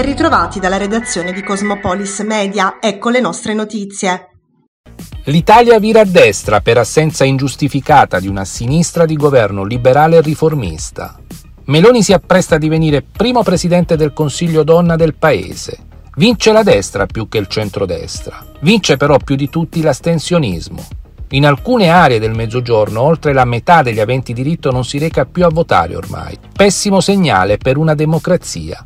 Ben ritrovati dalla redazione di Cosmopolis Media, ecco le nostre notizie. L'Italia vira a destra per assenza ingiustificata di una sinistra di governo liberale e riformista. Meloni si appresta a divenire primo presidente del Consiglio donna del paese. Vince la destra più che il centrodestra. Vince però più di tutti l'astensionismo. In alcune aree del mezzogiorno oltre la metà degli aventi diritto non si reca più a votare ormai. Pessimo segnale per una democrazia.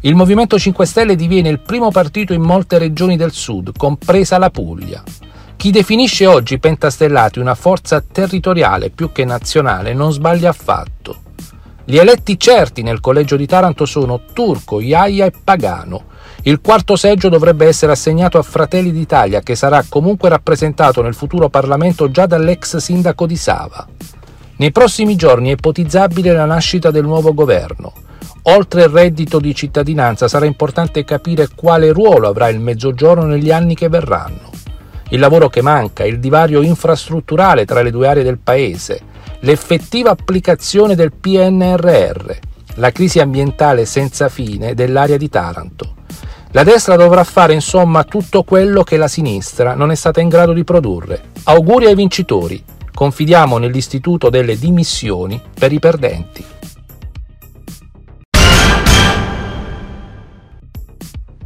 Il Movimento 5 Stelle diviene il primo partito in molte regioni del sud, compresa la Puglia. Chi definisce oggi Pentastellati una forza territoriale più che nazionale non sbaglia affatto. Gli eletti certi nel collegio di Taranto sono Turco, Iaia e Pagano. Il quarto seggio dovrebbe essere assegnato a Fratelli d'Italia, che sarà comunque rappresentato nel futuro Parlamento già dall'ex sindaco di Sava. Nei prossimi giorni è ipotizzabile la nascita del nuovo governo. Oltre il reddito di cittadinanza sarà importante capire quale ruolo avrà il Mezzogiorno negli anni che verranno il lavoro che manca, il divario infrastrutturale tra le due aree del Paese, l'effettiva applicazione del PNRR, la crisi ambientale senza fine dell'area di Taranto. La destra dovrà fare insomma tutto quello che la sinistra non è stata in grado di produrre. Auguri ai vincitori. Confidiamo nell'istituto delle dimissioni per i perdenti.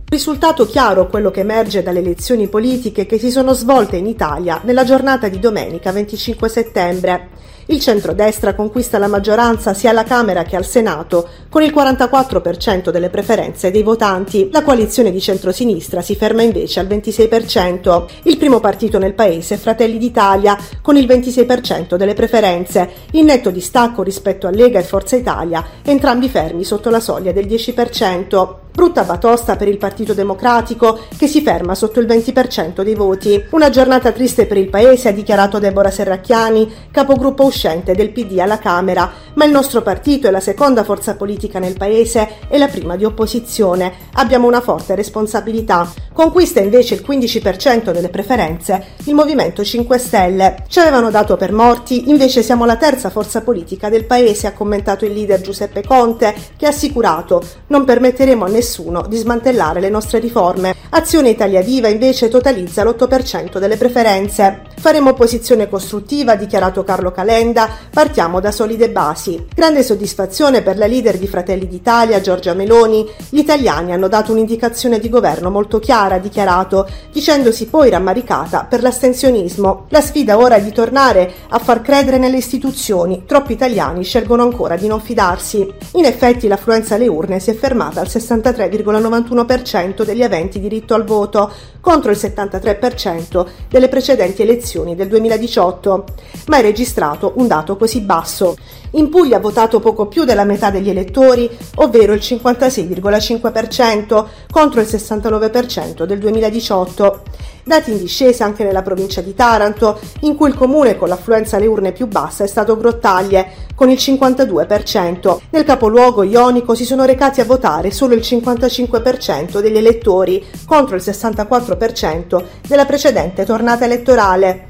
Risultato chiaro quello che emerge dalle elezioni politiche che si sono svolte in Italia nella giornata di domenica 25 settembre. Il centrodestra conquista la maggioranza sia alla Camera che al Senato, con il 44% delle preferenze dei votanti. La coalizione di centrosinistra si ferma invece al 26%. Il primo partito nel paese è Fratelli d'Italia, con il 26% delle preferenze, in netto distacco rispetto a Lega e Forza Italia, entrambi fermi sotto la soglia del 10%. Brutta batosta per il Partito Democratico che si ferma sotto il 20% dei voti. Una giornata triste per il Paese, ha dichiarato Deborah Serracchiani, capogruppo uscente del PD alla Camera, ma il nostro partito è la seconda forza politica nel Paese e la prima di opposizione. Abbiamo una forte responsabilità. Conquista invece il 15% delle preferenze il Movimento 5 Stelle. Ci avevano dato per morti, invece siamo la terza forza politica del Paese, ha commentato il leader Giuseppe Conte, che ha assicurato non permetteremo a nessuno nessuno di smantellare le nostre riforme. Azione Italia Viva invece totalizza l'8% delle preferenze. Faremo opposizione costruttiva, ha dichiarato Carlo Calenda, partiamo da solide basi. Grande soddisfazione per la leader di Fratelli d'Italia, Giorgia Meloni. Gli italiani hanno dato un'indicazione di governo molto chiara, ha dichiarato, dicendosi poi rammaricata per l'astensionismo. La sfida ora è di tornare a far credere nelle istituzioni. Troppi italiani scelgono ancora di non fidarsi. In effetti l'affluenza alle urne si è fermata al 63 73,91% degli aventi diritto al voto, contro il 73% delle precedenti elezioni del 2018. Mai registrato un dato così basso. In Puglia ha votato poco più della metà degli elettori, ovvero il 56,5% contro il 69% del 2018. Dati in discesa anche nella provincia di Taranto, in cui il comune con l'affluenza alle urne più bassa è stato Grottaglie, con il 52%. Nel capoluogo ionico si sono recati a votare solo il 55% degli elettori, contro il 64% della precedente tornata elettorale.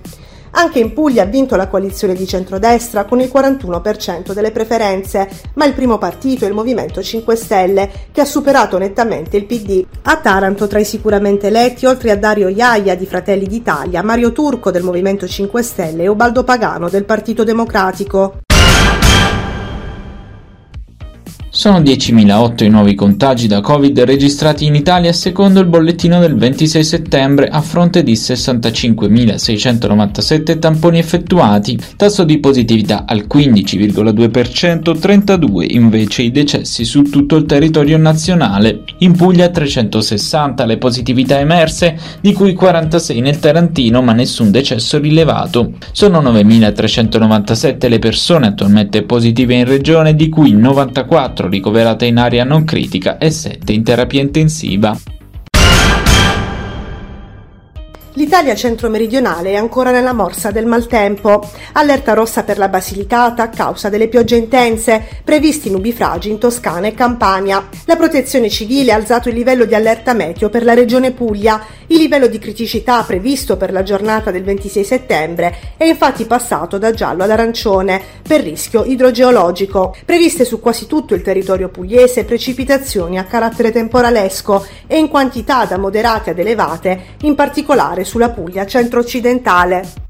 Anche in Puglia ha vinto la coalizione di centrodestra con il 41% delle preferenze, ma il primo partito è il Movimento 5 Stelle, che ha superato nettamente il PD. A Taranto, tra i sicuramente eletti, oltre a Dario Iaia di Fratelli d'Italia, Mario Turco del Movimento 5 Stelle e Ubaldo Pagano del Partito Democratico. Sono 10.008 i nuovi contagi da Covid registrati in Italia secondo il bollettino del 26 settembre a fronte di 65.697 tamponi effettuati, tasso di positività al 15,2%, 32 invece i decessi su tutto il territorio nazionale. In Puglia 360 le positività emerse, di cui 46 nel Tarantino ma nessun decesso rilevato. Sono 9.397 le persone attualmente positive in regione, di cui 94 ricoverate in area non critica e 7 in terapia intensiva. L'Italia centro-meridionale è ancora nella morsa del maltempo. Allerta rossa per la Basilicata a causa delle piogge intense, previsti nubifragi in Toscana e Campania. La protezione civile ha alzato il livello di allerta meteo per la regione Puglia Il livello di criticità previsto per la giornata del 26 settembre è infatti passato da giallo ad arancione per rischio idrogeologico. Previste su quasi tutto il territorio pugliese precipitazioni a carattere temporalesco e in quantità da moderate ad elevate, in particolare sulla Puglia centro-occidentale.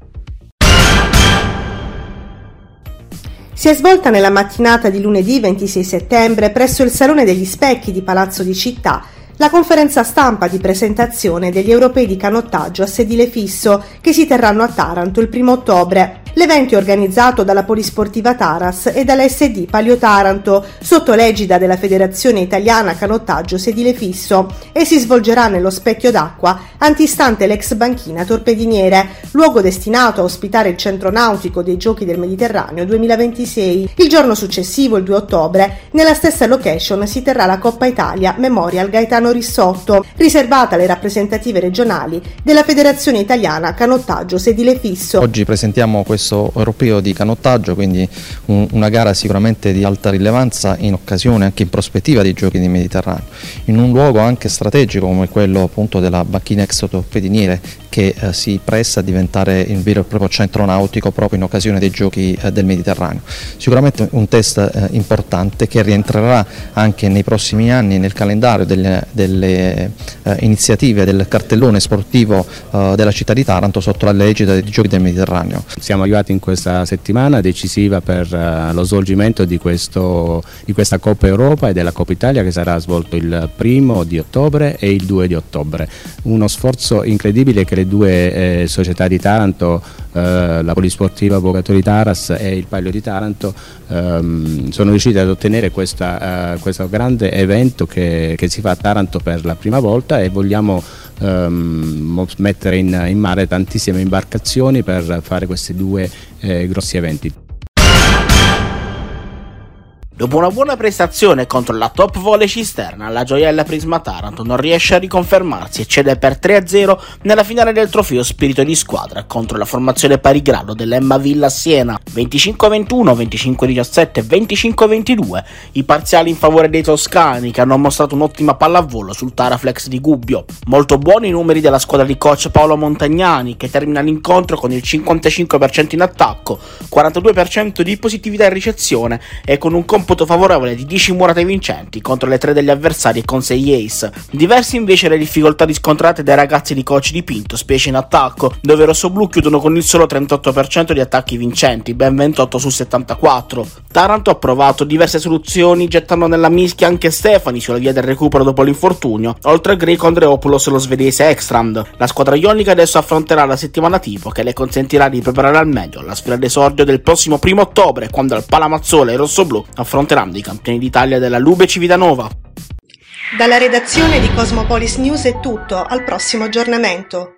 Si è svolta nella mattinata di lunedì 26 settembre presso il Salone degli Specchi di Palazzo di Città la conferenza stampa di presentazione degli europei di canottaggio a sedile fisso che si terranno a Taranto il primo ottobre. L'evento è organizzato dalla Polisportiva Taras e dall'SD Palio Taranto, sotto l'egida della Federazione Italiana Canottaggio Sedile Fisso, e si svolgerà nello specchio d'acqua antistante l'ex banchina Torpediniere, luogo destinato a ospitare il centro nautico dei Giochi del Mediterraneo 2026. Il giorno successivo, il 2 ottobre, nella stessa location si terrà la Coppa Italia Memorial Gaetano Rissotto, riservata alle rappresentative regionali della Federazione Italiana Canottaggio Sedile Fisso. Oggi presentiamo questo questo europeo di canottaggio, quindi un, una gara sicuramente di alta rilevanza in occasione anche in prospettiva dei giochi di Mediterraneo, in un luogo anche strategico come quello appunto della Bacchina Exotorpediniere che eh, si presta a diventare il vero e proprio centro nautico proprio in occasione dei giochi eh, del Mediterraneo. Sicuramente un test eh, importante che rientrerà anche nei prossimi anni nel calendario delle, delle eh, iniziative del cartellone sportivo eh, della città di Taranto sotto la legge dei giochi del Mediterraneo. Siamo arrivati in questa settimana decisiva per uh, lo svolgimento di, questo, di, questa Coppa Europa e della Coppa Italia che sarà svolto il primo di ottobre e il 2 di ottobre. Uno sforzo incredibile che le due eh, società di Taranto, eh, la Polisportiva Avvocatori Taras e il Paglio di Taranto, ehm, sono riusciti ad ottenere questa, uh, questo grande evento che, che si fa a Taranto per la prima volta e vogliamo ehm, mettere in, in, mare tantissime imbarcazioni per fare questi due eh, grossi eventi. Dopo una buona prestazione contro la top volley cisterna, la gioiella Prisma Taranto non riesce a riconfermarsi e cede per 3-0 nella finale del trofeo Spirito di Squadra contro la formazione pari grado dell'Emma Villa Siena 25-21, 25-17 25-22, i parziali in favore dei toscani che hanno mostrato un'ottima pallavolo sul Taraflex di Gubbio. Molto buoni i numeri della squadra di coach Paolo Montagnani che termina l'incontro con il 55% in attacco, 42% di positività in ricezione e con un comp- computo favorevole di 10 murate vincenti contro le 3 degli avversari e con 6 ace. Diversi invece le difficoltà riscontrate dai ragazzi di coach di Pinto, specie in attacco, dove i rossoblù chiudono con il solo 38% di attacchi vincenti, ben 28 su 74. Taranto ha provato diverse soluzioni gettando nella mischia anche Stefani sulla via del recupero dopo l'infortunio, oltre a Greco Andreopoulos e lo svedese Ekstrand. La squadra ionica adesso affronterà la settimana tipo che le consentirà di preparare al meglio la sfida d'esordio del prossimo primo ottobre quando al Palamazzola i rossoblù affronteranno affronteranno i campioni d'Italia della Lube Civitanova. Dalla redazione di Cosmopolis News è tutto, al prossimo aggiornamento.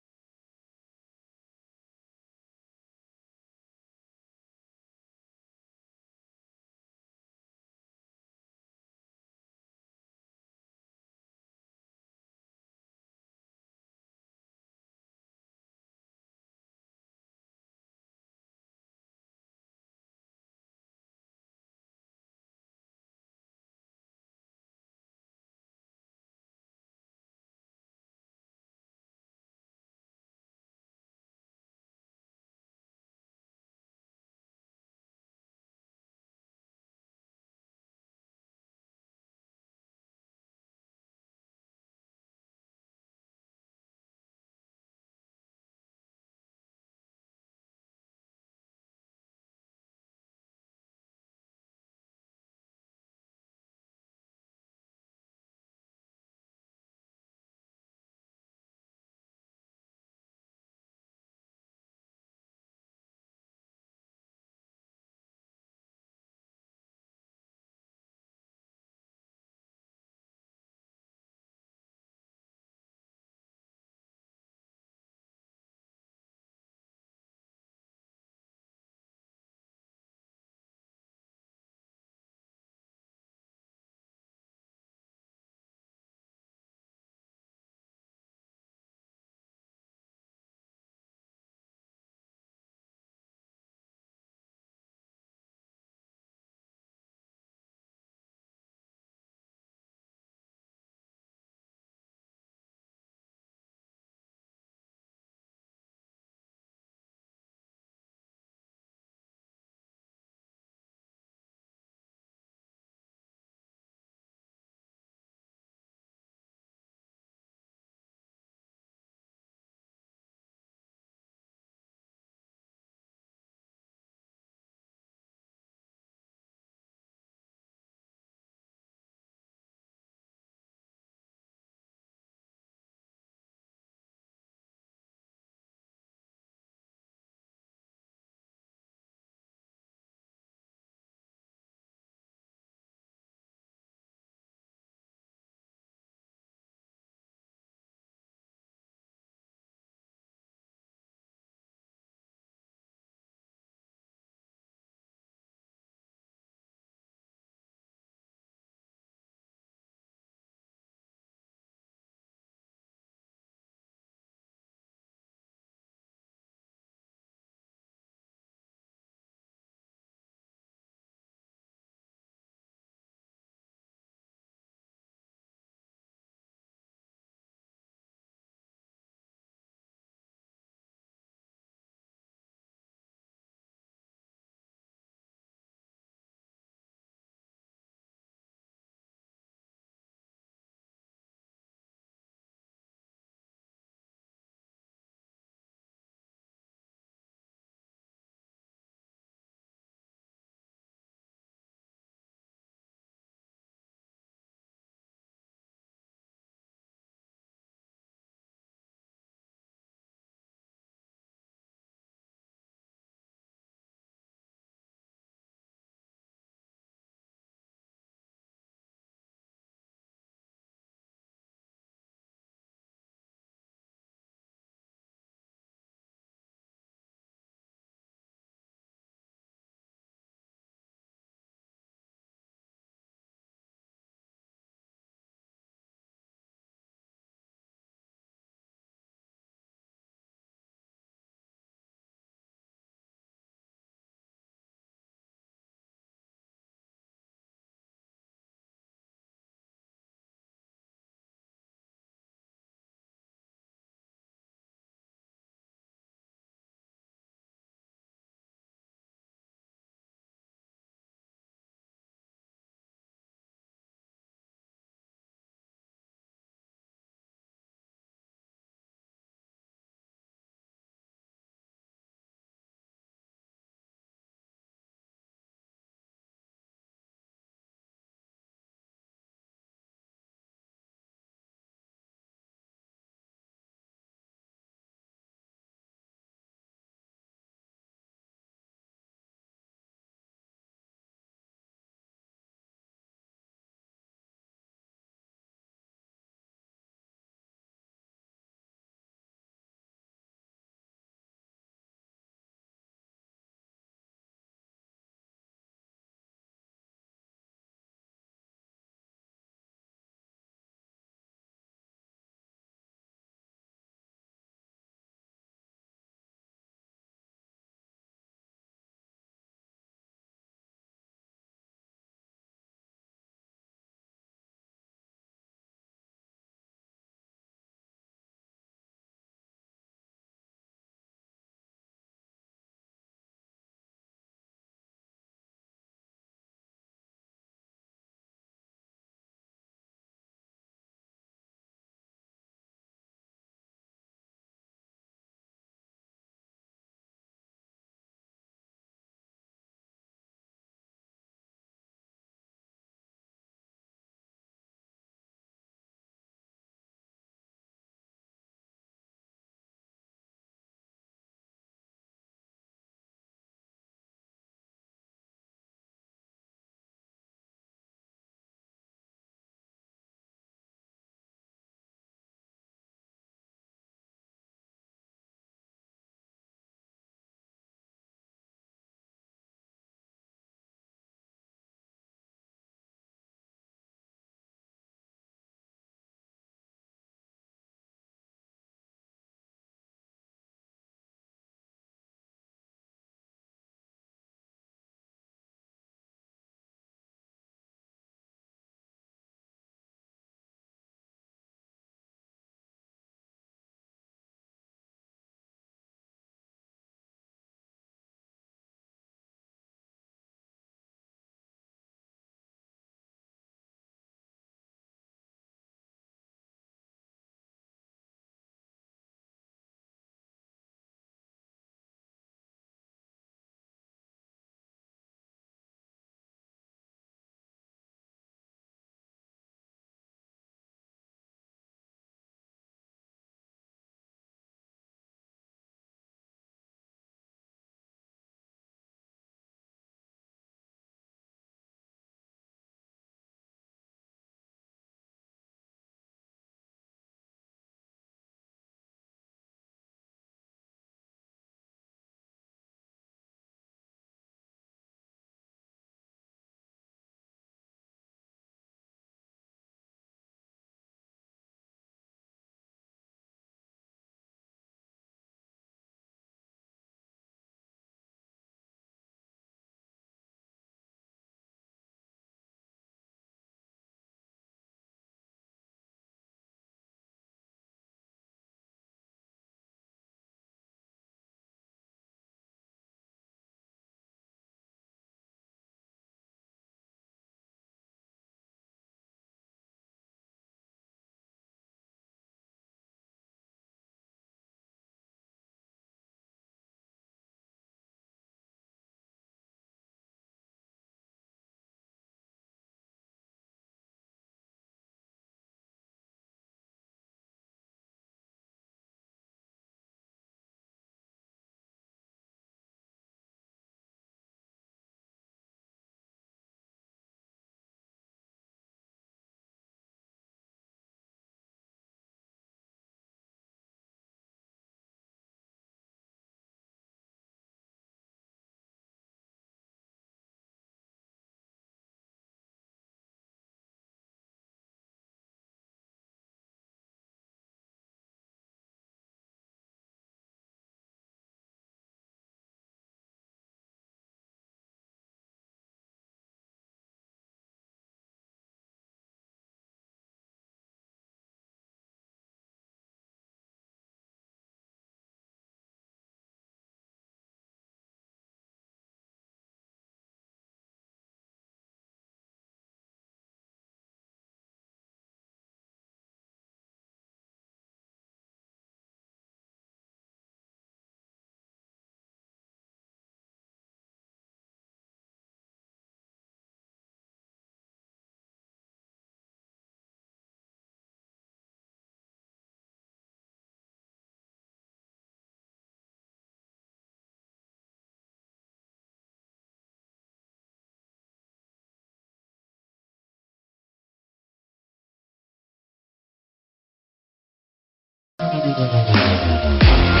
Música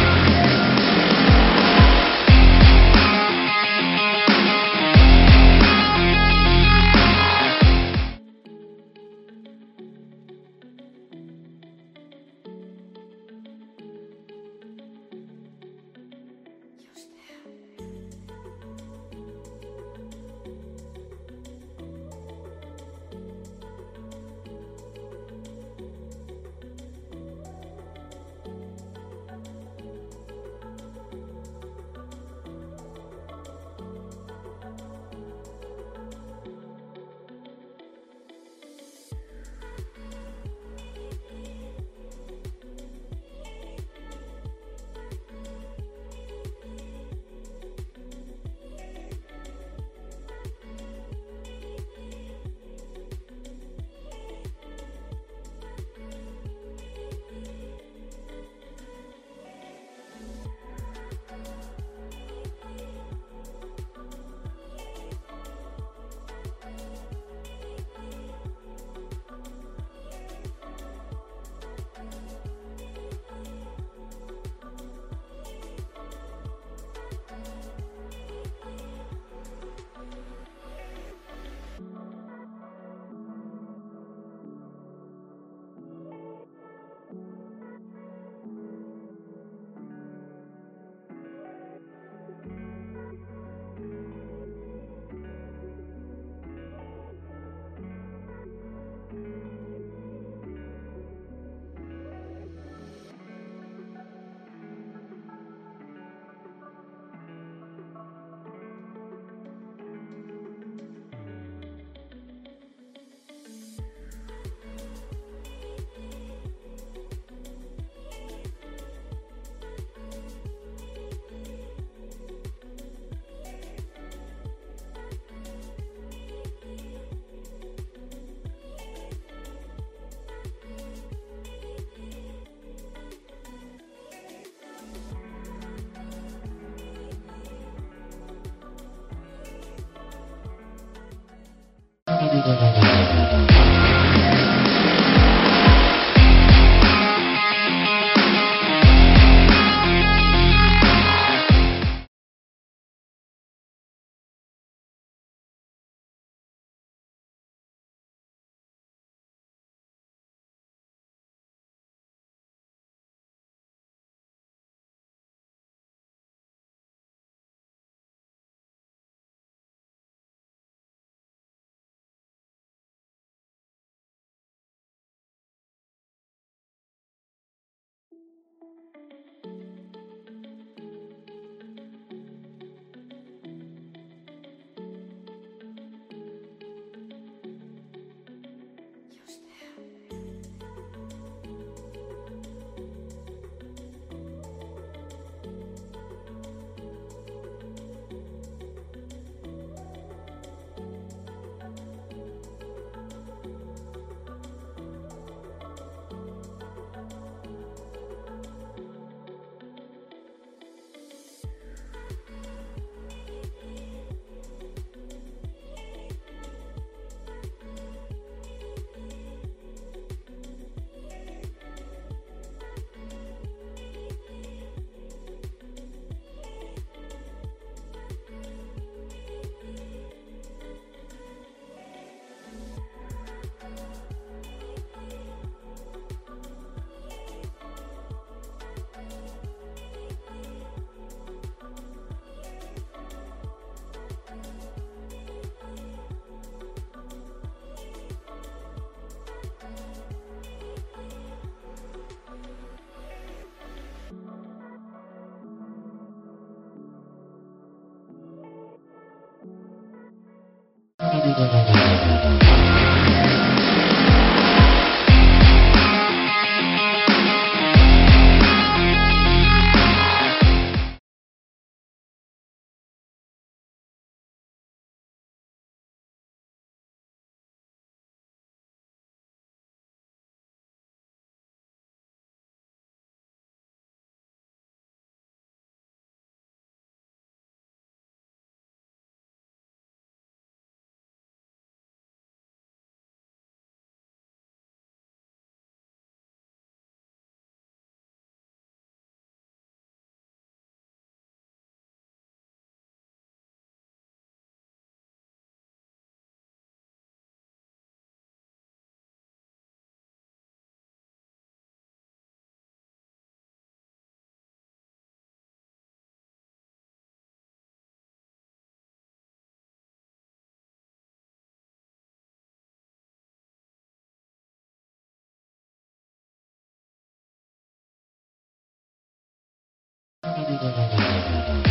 Thank you.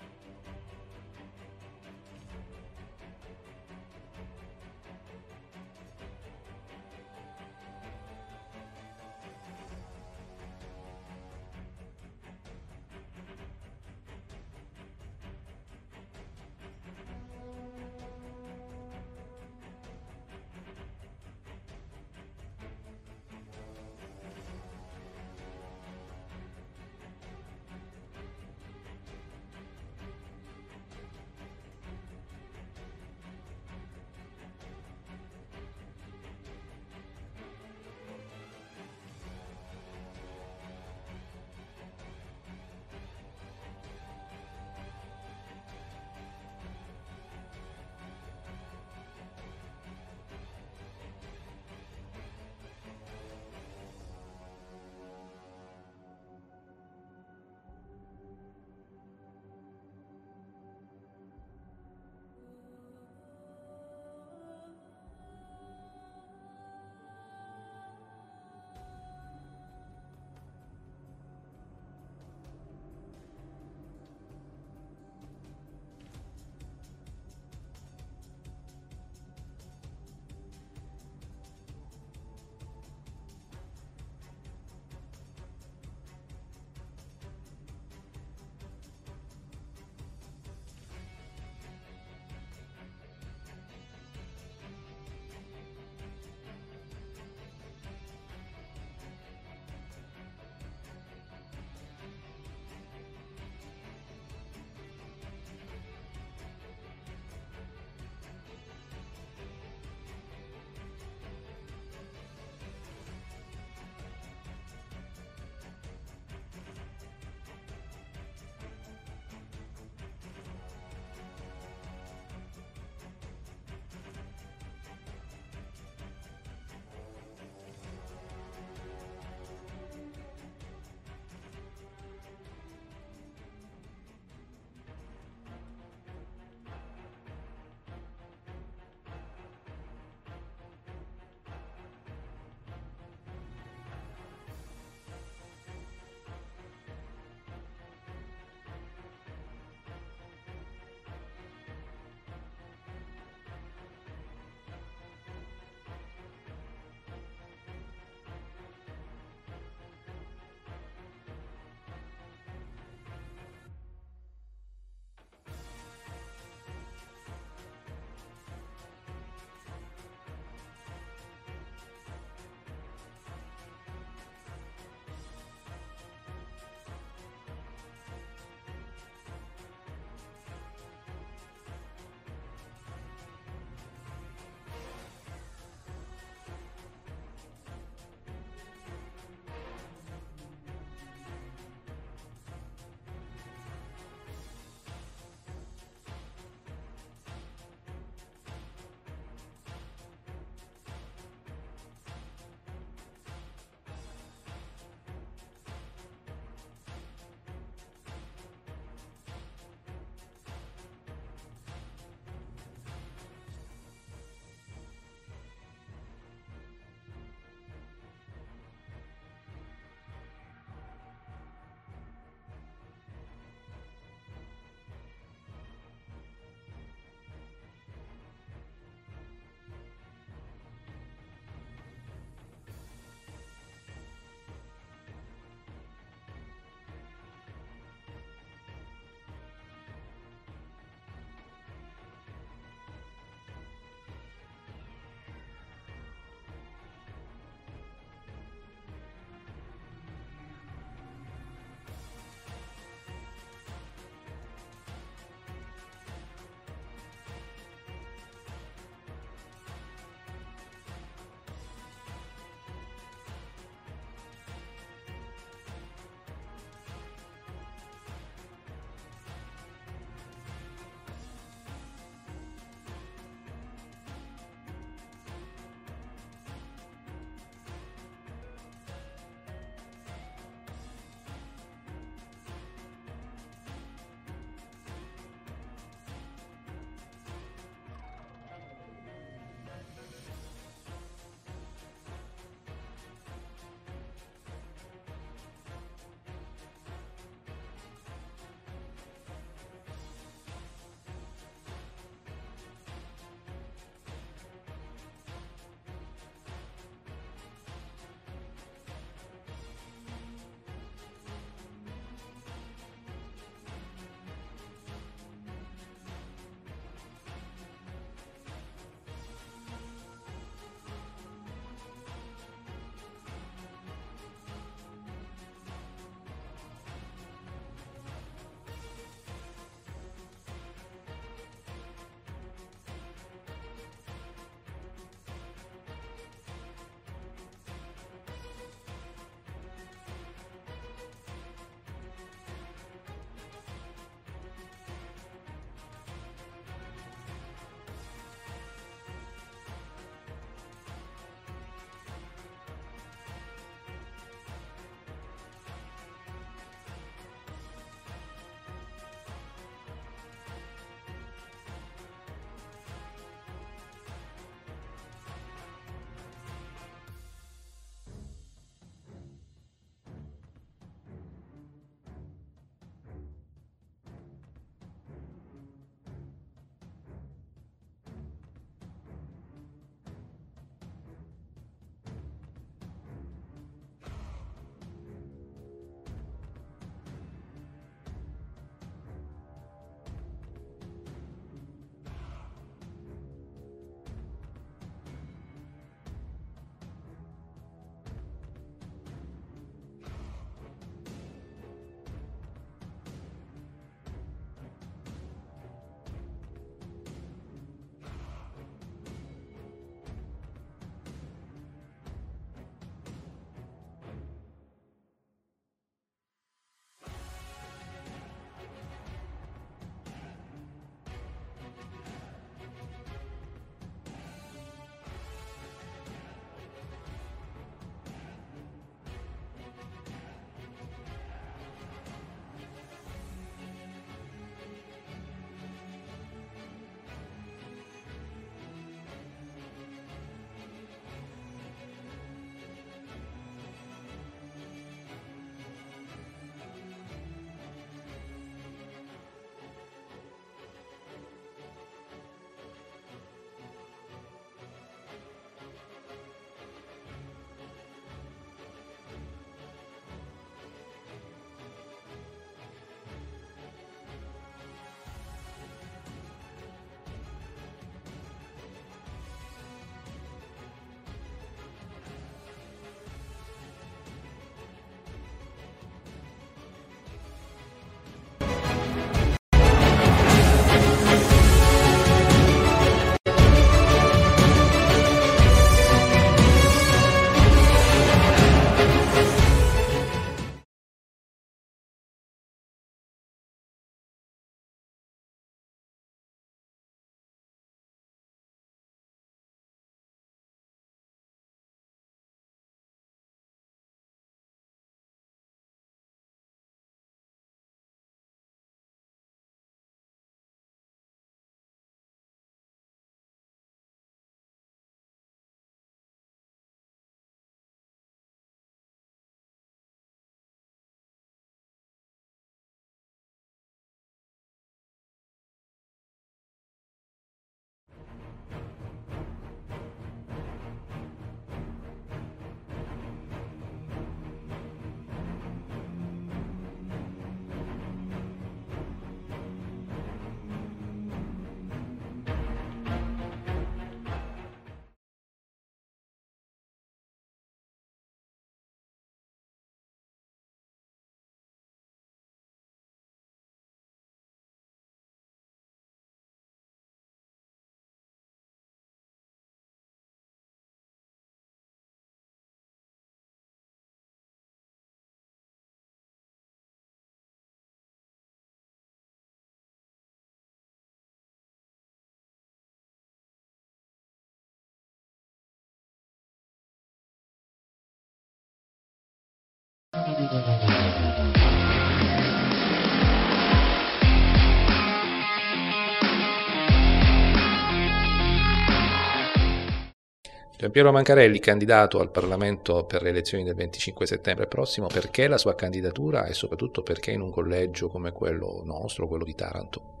Giampiero Mancarelli, candidato al Parlamento per le elezioni del 25 settembre prossimo, perché la sua candidatura e soprattutto perché in un collegio come quello nostro, quello di Taranto?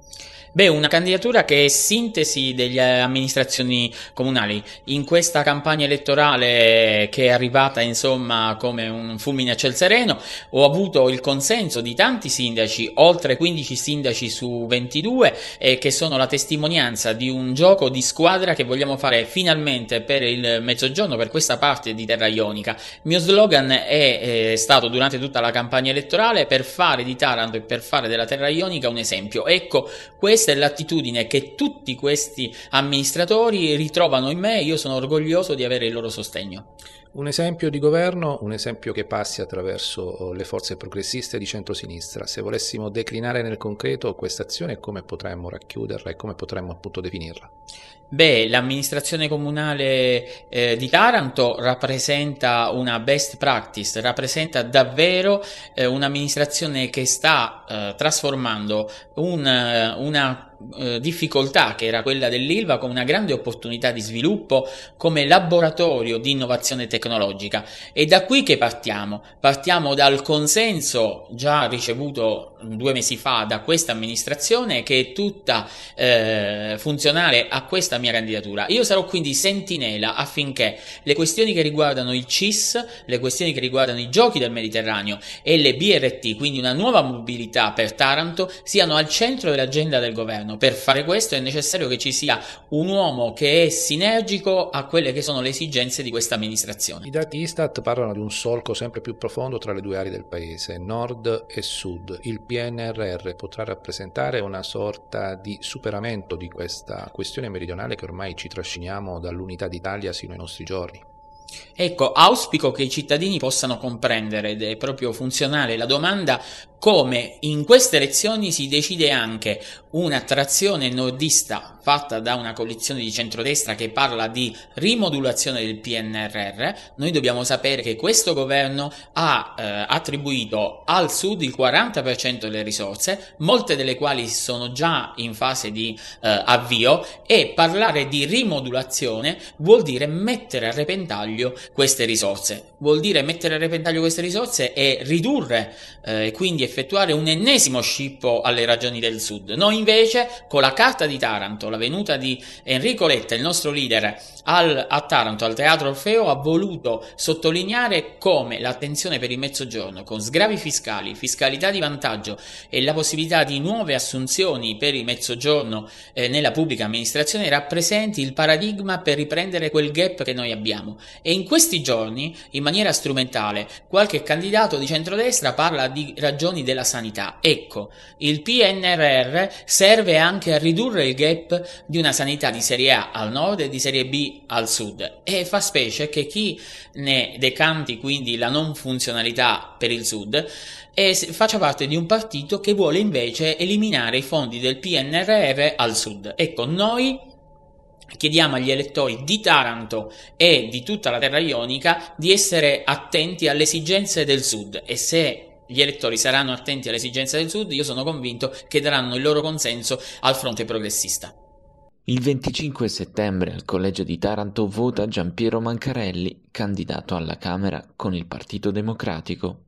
Beh, una candidatura che è sintesi delle amministrazioni comunali. In questa campagna elettorale che è arrivata insomma come un fulmine a ciel sereno, ho avuto il consenso di tanti sindaci, oltre 15 sindaci su 22, eh, che sono la testimonianza di un gioco di squadra che vogliamo fare finalmente per il mezzogiorno, per questa parte di terra ionica. Il mio slogan è, è stato durante tutta la campagna elettorale per fare di Taranto e per fare della terra ionica un esempio. Ecco, questa è l'attitudine che tutti questi amministratori ritrovano in me e io sono orgoglioso di avere il loro sostegno. Un esempio di governo, un esempio che passi attraverso le forze progressiste di centrosinistra. Se volessimo declinare nel concreto questa azione, come potremmo racchiuderla e come potremmo appunto definirla? Beh, l'amministrazione comunale eh, di Taranto rappresenta una best practice, rappresenta davvero eh, un'amministrazione che sta eh, trasformando un, eh, una eh, difficoltà che era quella dell'ILVA come una grande opportunità di sviluppo come laboratorio di innovazione tecnologica. E da qui che partiamo. Partiamo dal consenso già ricevuto due mesi fa da questa amministrazione che è tutta eh, funzionale a questa mia candidatura io sarò quindi sentinela affinché le questioni che riguardano il CIS le questioni che riguardano i giochi del Mediterraneo e le BRT quindi una nuova mobilità per Taranto siano al centro dell'agenda del governo. Per fare questo è necessario che ci sia un uomo che è sinergico a quelle che sono le esigenze di questa amministrazione. I dati Istat parlano di un solco sempre più profondo tra le due aree del paese, nord e sud. Il PNRR potrà rappresentare una sorta di superamento di questa questione meridionale che ormai ci trasciniamo dall'unità d'Italia sino ai nostri giorni. Ecco, auspico che i cittadini possano comprendere ed è proprio funzionale la domanda come in queste elezioni si decide anche un'attrazione nordista fatta da una coalizione di centrodestra che parla di rimodulazione del PNRR, noi dobbiamo sapere che questo governo ha eh, attribuito al sud il 40% delle risorse, molte delle quali sono già in fase di eh, avvio e parlare di rimodulazione vuol dire mettere a repentaglio queste risorse, vuol dire mettere a repentaglio queste risorse e ridurre eh, quindi effettuare un ennesimo scippo alle ragioni del Sud. Noi invece, con la carta di Taranto, la venuta di Enrico Letta, il nostro leader, al, a Taranto, al Teatro Orfeo, ha voluto sottolineare come l'attenzione per il mezzogiorno, con sgravi fiscali, fiscalità di vantaggio e la possibilità di nuove assunzioni per il mezzogiorno eh, nella pubblica amministrazione, rappresenti il paradigma per riprendere quel gap che noi abbiamo. E in questi giorni, in maniera strumentale, qualche candidato di centrodestra parla di ragioni della sanità. Ecco, il PNRR serve anche a ridurre il gap di una sanità di serie A al nord e di serie B al sud e fa specie che chi ne decanti quindi la non funzionalità per il sud faccia parte di un partito che vuole invece eliminare i fondi del PNRR al sud. Ecco, noi chiediamo agli elettori di Taranto e di tutta la terra ionica di essere attenti alle esigenze del sud e se gli elettori saranno attenti alle esigenze del Sud, io sono convinto che daranno il loro consenso al fronte progressista. Il 25 settembre al collegio di Taranto vota Giampiero Mancarelli, candidato alla Camera con il Partito Democratico.